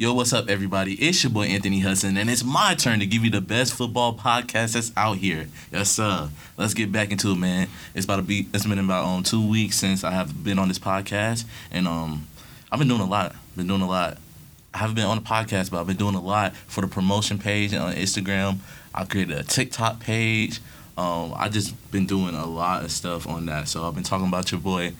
Yo, what's up, everybody? It's your boy Anthony Hudson, and it's my turn to give you the best football podcast that's out here. Yes, sir. Let's get back into it, man. It's about to be. It's been about um two weeks since I have been on this podcast, and um, I've been doing a lot. Been doing a lot. I haven't been on the podcast, but I've been doing a lot for the promotion page on Instagram. I created a TikTok page. Um, I just been doing a lot of stuff on that. So I've been talking about your boy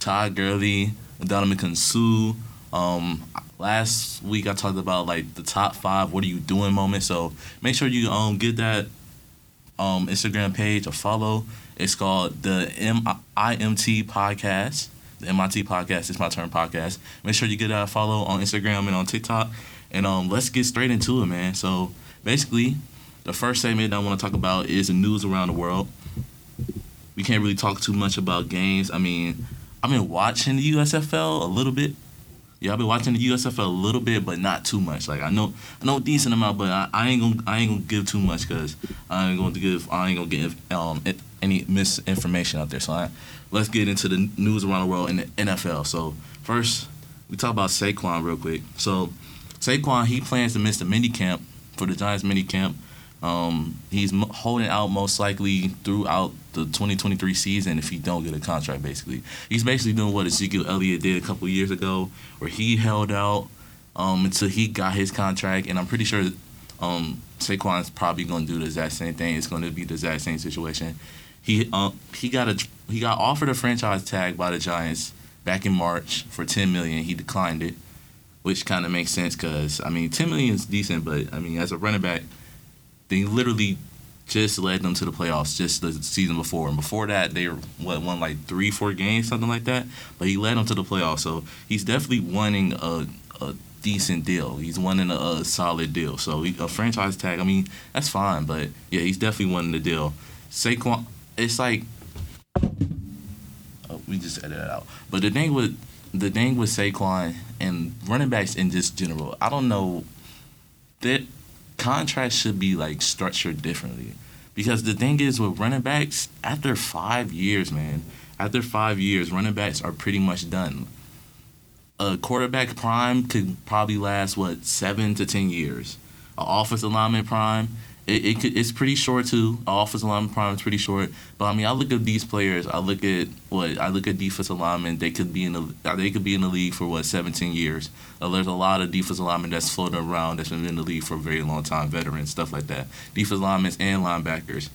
Todd Gurley, Donovan Sue. Um, last week I talked about like the top five "What are you doing?" moment. So make sure you um get that um Instagram page or follow. It's called the MIMT podcast. The MIT podcast. It's my turn podcast. Make sure you get that follow on Instagram and on TikTok. And um, let's get straight into it, man. So basically, the first segment I want to talk about is the news around the world. We can't really talk too much about games. I mean, I've been watching the USFL a little bit. Yeah, I've been watching the USFL a little bit, but not too much. Like I know, I know a decent amount, but I, I ain't gonna, I ain't gonna give too much because I ain't gonna give, I ain't gonna give um any misinformation out there. So I, let's get into the news around the world in the NFL. So first, we talk about Saquon real quick. So Saquon, he plans to miss the mini camp for the Giants mini camp um, he's holding out most likely throughout the 2023 season if he don't get a contract. Basically, he's basically doing what Ezekiel Elliott did a couple years ago, where he held out um, until he got his contract, and I'm pretty sure um, Saquon's probably going to do the exact same thing. It's going to be the exact same situation. He uh, he got a he got offered a franchise tag by the Giants back in March for 10 million. He declined it, which kind of makes sense because I mean 10 million is decent, but I mean as a running back they literally just led them to the playoffs just the season before. And before that, they what won like three, four games, something like that. But he led them to the playoffs, so he's definitely winning a, a decent deal. He's winning a, a solid deal. So he, a franchise tag, I mean, that's fine. But yeah, he's definitely winning the deal. Saquon, it's like oh, we just edited that out. But the thing with the thing with Saquon and running backs in just general, I don't know that contracts should be like structured differently. Because the thing is with running backs, after five years, man, after five years, running backs are pretty much done. A quarterback prime could probably last what seven to ten years. An offensive lineman prime it, it could, it's pretty short too. Offensive lineman prime is pretty short, but I mean, I look at these players. I look at what I look at defensive linemen. They could be in the they could be in the league for what 17 years. Uh, there's a lot of defensive linemen that's floating around that's been in the league for a very long time, veterans, stuff like that. Defensive linemen and linebackers,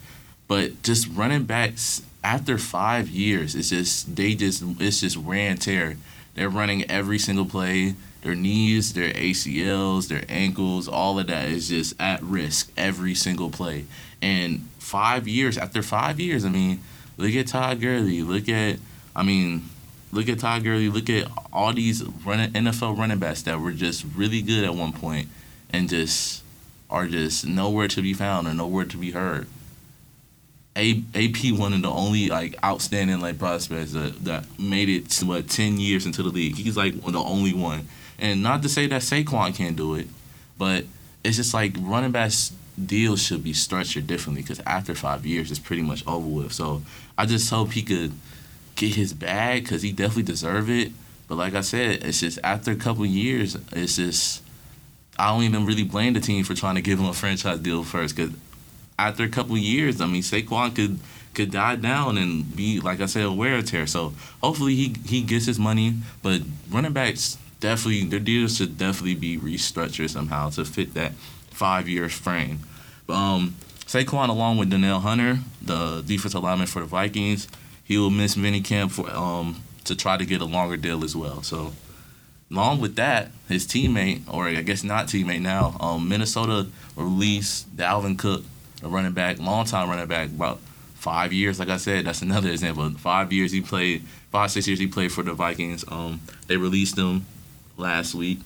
but just running backs after five years, it's just they just it's just wear and tear. They're running every single play their knees, their ACLs, their ankles, all of that is just at risk every single play. And five years after five years, I mean, look at Todd Gurley. Look at, I mean, look at Todd Gurley. Look at all these running NFL running backs that were just really good at one point, and just are just nowhere to be found or nowhere to be heard. A- AP one of the only like outstanding like prospects that, that made it to what ten years into the league. He's like the only one and not to say that Saquon can't do it, but it's just like running backs deals should be structured differently because after five years, it's pretty much over with. So I just hope he could get his bag because he definitely deserve it. But like I said, it's just after a couple years, it's just I don't even really blame the team for trying to give him a franchise deal first because after a couple years, I mean Saquon could could die down and be like I said a wear a tear. So hopefully he he gets his money. But running backs definitely their deals should definitely be restructured somehow to fit that five year frame. But, um, Saquon, along with Danielle Hunter, the defensive lineman for the Vikings, he will miss minicamp for um to try to get a longer deal as well. So, along with that, his teammate, or I guess not teammate now, um, Minnesota released Dalvin Cook, a running back, longtime running back, about five years. Like I said, that's another example. Five years he played, five six years he played for the Vikings. Um, they released him last week.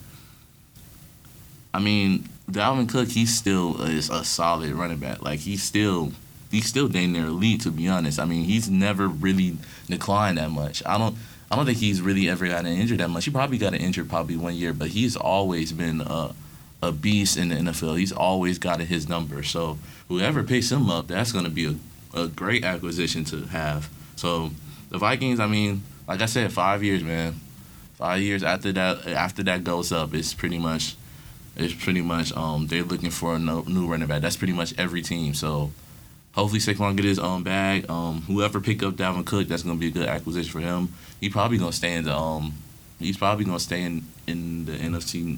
I mean, Dalvin Cook, he still is a solid running back. Like he's still he's still dang near elite to be honest. I mean, he's never really declined that much. I don't I don't think he's really ever gotten injured that much. He probably got injured probably one year, but he's always been a a beast in the NFL. He's always gotten his number. So whoever picks him up, that's going to be a, a great acquisition to have. So the Vikings, I mean, like I said, five years, man five years after that after that goes up, it's pretty much It's pretty much um, they're looking for a no, new running back. That's pretty much every team. So hopefully Saquon get his own bag. Um, whoever pick up Dalvin Cook, that's gonna be a good acquisition for him. He probably gonna stay in the um, he's probably gonna stay in, in the NFC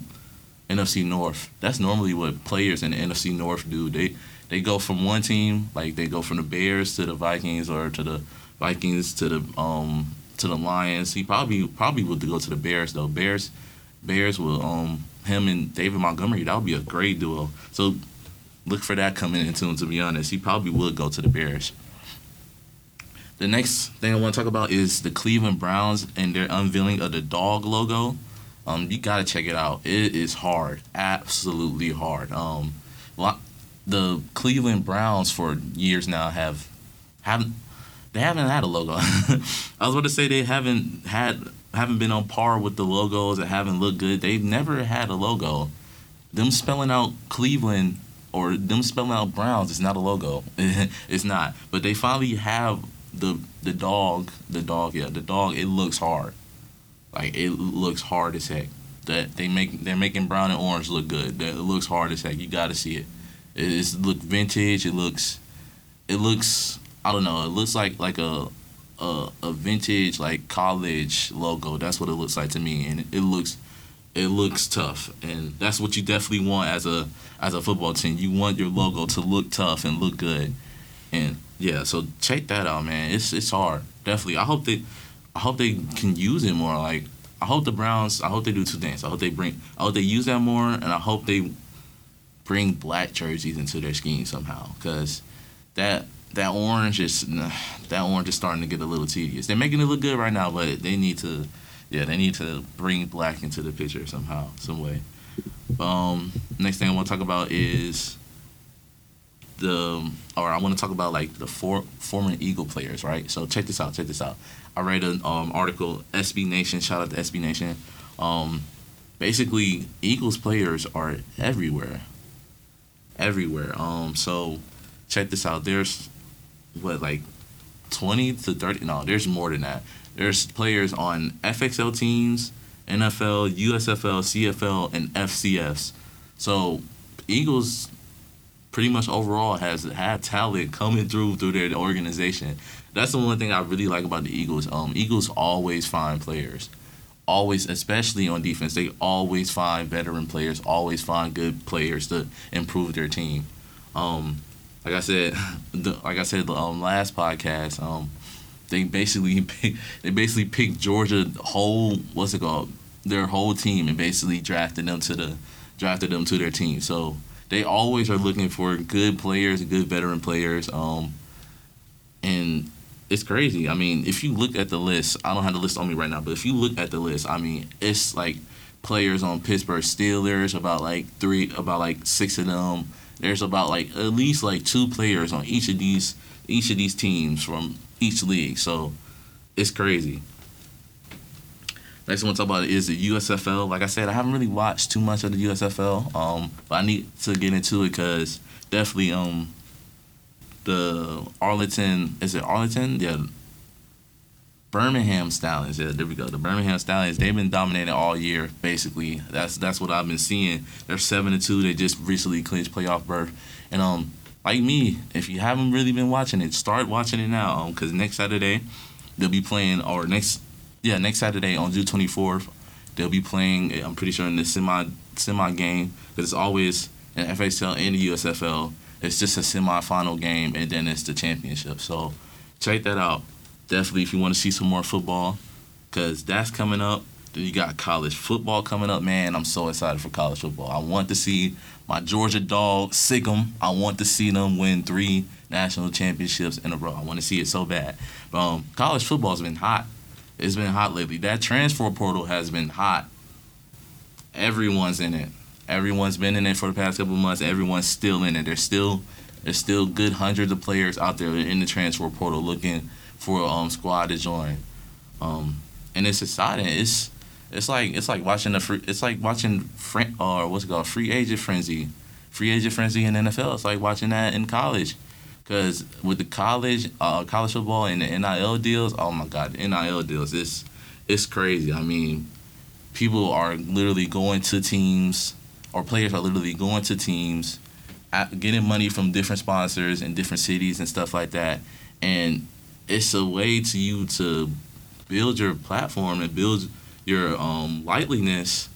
NFC North. That's normally what players in the NFC North do. They they go from one team, like they go from the Bears to the Vikings or to the Vikings to the um to the Lions. He probably probably would go to the Bears though. Bears Bears will um him and David Montgomery, that would be a great duo. So look for that coming into him to be honest. He probably would go to the Bears. The next thing I want to talk about is the Cleveland Browns and their unveiling of the dog logo. Um, you gotta check it out. It is hard, absolutely hard. Um, the Cleveland Browns for years now have haven't they haven't had a logo. I was about to say they haven't had haven't been on par with the logos that haven't looked good. They've never had a logo. Them spelling out Cleveland or them spelling out Browns is not a logo. it's not. But they finally have the the dog, the dog, yeah, the dog. It looks hard. Like it looks hard as heck. That they make they're making brown and orange look good. That it looks hard as heck. You got to see it. It's look vintage. It looks it looks I don't know. It looks like like a a, a vintage like college logo. That's what it looks like to me, and it looks it looks tough, and that's what you definitely want as a as a football team. You want your logo to look tough and look good, and yeah. So check that out, man. It's it's hard, definitely. I hope they I hope they can use it more. Like I hope the Browns. I hope they do two things. I hope they bring. I hope they use that more, and I hope they bring black jerseys into their scheme somehow. Cause that that orange is that orange is starting to get a little tedious. They're making it look good right now, but they need to, yeah, they need to bring black into the picture somehow, some way. Um, next thing I want to talk about is the, or I want to talk about like the four former Eagle players, right? So check this out. Check this out. I read an um, article, SB Nation. Shout out to SB Nation. Um, basically, Eagles players are everywhere. Everywhere. Um, so check this out. There's what like 20 to 30 no there's more than that. There's players on fxl teams nfl usfl cfl and fcs so eagles pretty much overall has had talent coming through through their organization. That's the one thing i really like about the eagles. Um eagles always find players. Always especially on defense they always find veteran players always find good players to improve their team. Um like I said, the, like I said the um, last podcast, um, they basically they basically picked Georgia whole what's it called their whole team and basically drafted them to the drafted them to their team. So they always are looking for good players, good veteran players. Um, and it's crazy. I mean, if you look at the list, I don't have the list on me right now, but if you look at the list, I mean, it's like players on Pittsburgh Steelers, about like three, about like six of them there's about like at least like two players on each of these each of these teams from each league. So it's crazy. Next one to talk about is the USFL. Like I said, I haven't really watched too much of the USFL, um, but I need to get into it because definitely um, the Arlington is it Arlington? Yeah, Birmingham Stallions. Yeah, there we go. The Birmingham Stallions. They've been dominating all year. Basically, that's that's what I've been seeing. They're seven and two. They just recently clinched playoff berth. And um, like me, if you haven't really been watching it, start watching it now. Um, cause next Saturday they'll be playing, or next yeah next Saturday on June twenty fourth they'll be playing. I'm pretty sure in the semi semi game. Cause it's always in FXL and the USFL. It's just a semi final game, and then it's the championship. So check that out definitely if you want to see some more football, because that's coming up. Then you got college football coming up. Man, I'm so excited for college football. I want to see my Georgia dog, Sick'em. I want to see them win three national championships in a row. I want to see it so bad. But um, college football's been hot. It's been hot lately. That transfer portal has been hot. Everyone's in it. Everyone's been in it for the past couple months. Everyone's still in it. There's still there's still good hundreds of players out there in the transfer portal looking for a um, squad to join. Um, and it's exciting. It's it's like it's like watching the free, it's like watching friend or what's it called free agent frenzy, free agent frenzy in NFL. It's like watching that in college, because with the college uh, college football and the NIL deals, oh my God, the NIL deals, it's it's crazy. I mean, people are literally going to teams or players are literally going to teams, getting money from different sponsors in different cities and stuff like that, and it's a way to you to build your platform and build your um, likeliness.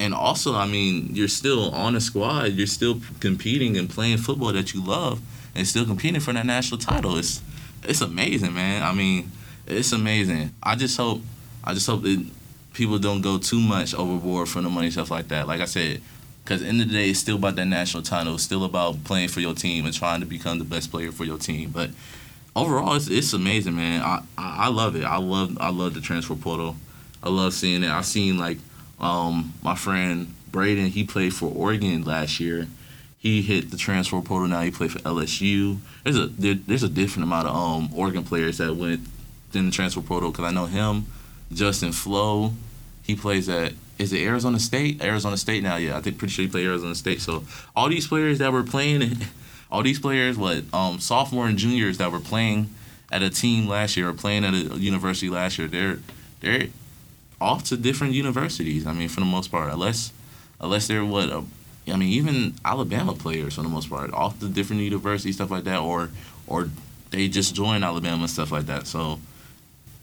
And also, I mean, you're still on a squad. You're still competing and playing football that you love, and still competing for that national title. It's it's amazing, man. I mean, it's amazing. I just hope, I just hope that people don't go too much overboard for the money stuff like that. Like I said, because in the, the day, it's still about that national title. It's still about playing for your team and trying to become the best player for your team. But overall, it's, it's amazing, man. I, I, I love it. I love I love the transfer portal. I love seeing it. I've seen like um, my friend Braden. He played for Oregon last year. He hit the transfer portal. Now he played for LSU. There's a there, there's a different amount of um, Oregon players that went in the transfer portal because I know him, Justin Flowe. He plays at is it Arizona State? Arizona State now, yeah. I think pretty sure he played Arizona State. So all these players that were playing, all these players, what um, sophomore and juniors that were playing at a team last year or playing at a university last year, they're they're off to different universities. I mean, for the most part, unless unless they're what a, I mean, even Alabama players for the most part, off the different universities, stuff like that, or or they just join Alabama and stuff like that. So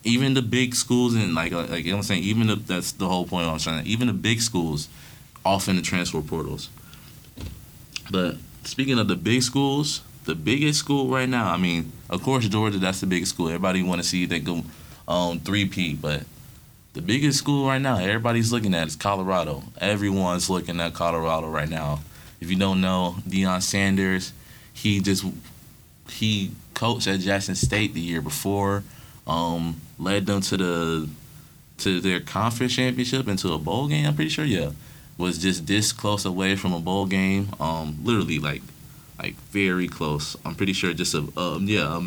even the big schools and like like you know what I'm saying, even the, that's the whole point I'm trying. To, even the big schools, off in the transfer portals. But speaking of the big schools, the biggest school right now, I mean, of course Georgia, that's the biggest school. Everybody want to see they go um, three-peat, but the biggest school right now, everybody's looking at is Colorado. Everyone's looking at Colorado right now. If you don't know, Deion Sanders, he just he coached at Jackson State the year before, um, led them to the to their conference championship and to a bowl game. I'm pretty sure, yeah, was just this close away from a bowl game. Um, literally like like very close. I'm pretty sure just a, yeah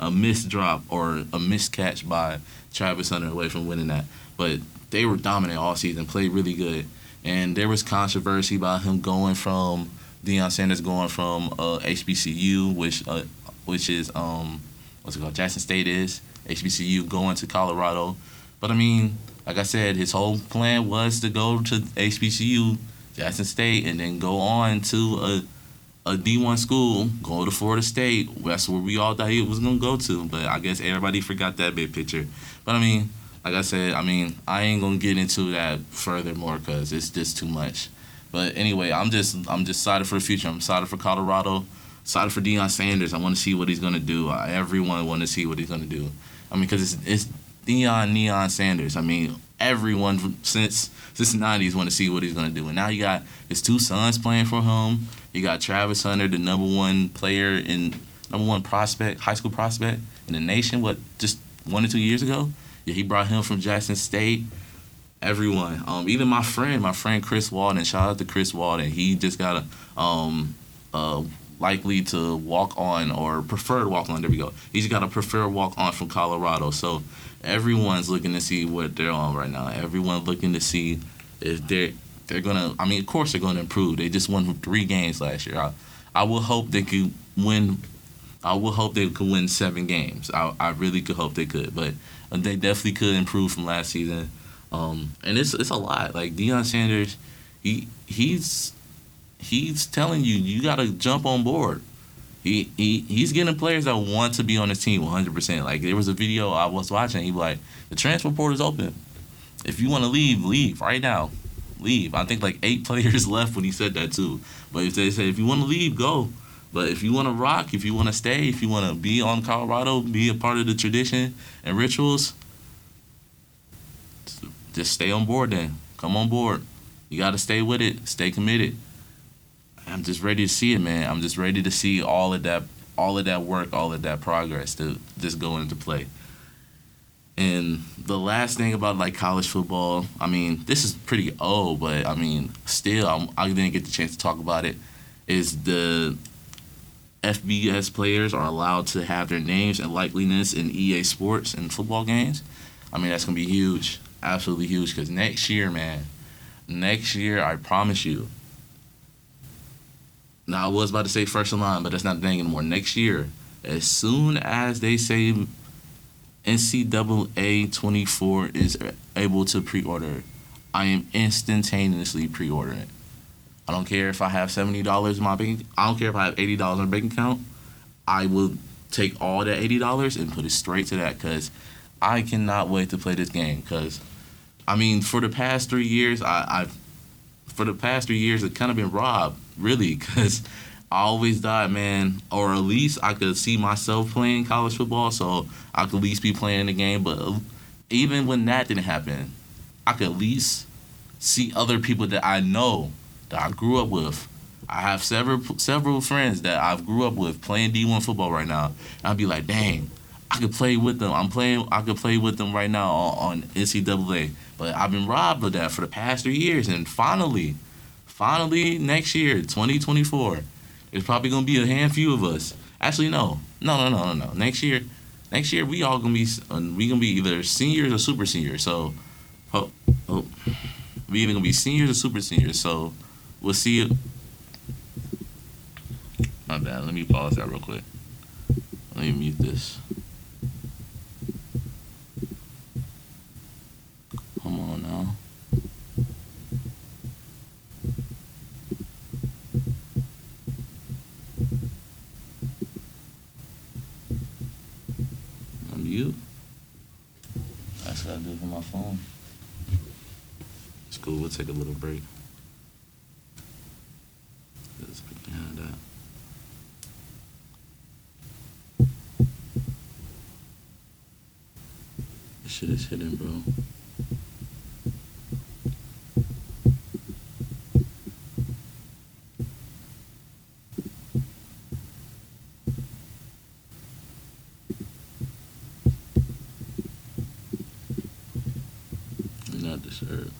a, a missed drop or a missed catch by Travis Hunter away from winning that. But they were dominant all season, played really good. And there was controversy about him going from Deion Sanders going from uh, HBCU, which uh, which is um, what's it called? Jackson State is HBCU going to Colorado. But I mean, like I said, his whole plan was to go to HBCU, Jackson State, and then go on to a a D1 school, go to Florida State. That's where we all thought he was gonna go to. But I guess everybody forgot that big picture. But I mean, like I said, I mean, I ain't gonna get into that furthermore because it's just too much. But anyway, I'm just I'm just excited for the future. I'm excited for Colorado. Excited for Deion Sanders. I want to see what he's gonna do. Everyone want to see what he's gonna do. I mean, because it's it's Deion Neon Sanders. I mean, everyone since since the '90s want to see what he's gonna do. And now you got his two sons playing for him. You got Travis Hunter, the number one player in number one prospect, high school prospect in the nation. What just one or two years ago? Yeah, he brought him from Jackson State. Everyone, um, even my friend, my friend Chris Walden. Shout out to Chris Walden. He just got a um, likely to walk on or preferred walk on. There we go. He's got a preferred walk on from Colorado. So everyone's looking to see what they're on right now. Everyone looking to see if they're they're gonna. I mean, of course they're gonna improve. They just won three games last year. I, I will hope they could win. I will hope they could win seven games. I, I really could hope they could, but they definitely could improve from last season. Um, and it's it's a lot. Like Deion Sanders, he he's he's telling you you got to jump on board. He, he he's getting players that want to be on his team 100%. Like there was a video I was watching. He was like, the transfer portal is open. If you want to leave, leave right now. Leave. I think like eight players left when he said that too. But if they say if you want to leave, go. But if you want to rock, if you want to stay, if you want to be on Colorado, be a part of the tradition and rituals, just stay on board then. Come on board. You got to stay with it. Stay committed. I'm just ready to see it, man. I'm just ready to see all of that, all of that work, all of that progress to just go into play. And the last thing about like college football, I mean, this is pretty old, but I mean, still, I'm, I didn't get the chance to talk about it. Is the FBS players are allowed to have their names and likeliness in EA Sports and football games. I mean, that's gonna be huge, absolutely huge. Because next year, man, next year, I promise you. Now I was about to say first in line, but that's not the thing anymore. Next year, as soon as they say NCAA 24 is able to pre-order, I am instantaneously pre-ordering it. I don't care if I have seventy dollars in my bank. I don't care if I have eighty dollars in my bank account. I will take all that eighty dollars and put it straight to that because I cannot wait to play this game. Because I mean, for the past three years, I, I've for the past three years, I've kind of been robbed, really, because I always thought, man, or at least I could see myself playing college football, so I could at least be playing the game. But even when that didn't happen, I could at least see other people that I know that I grew up with. I have several several friends that I've grew up with playing D1 football right now. And I'd be like, dang, I could play with them. I'm playing. I could play with them right now on, on NCAA. But I've been robbed of that for the past three years, and finally, finally next year, 2024, there's probably gonna be a handful of us. Actually, no, no, no, no, no, no. Next year, next year we all gonna be uh, we gonna be either seniors or super seniors. So, oh, oh, we either gonna be seniors or super seniors. So, we'll see you. My bad. Let me pause that real quick. Let me mute this. Come on now. I'm mute. That's what I do for my phone. It's cool. We'll take a little break. This shit is hidden, bro. Do not disturb.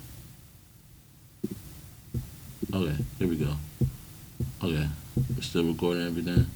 Still recording everything.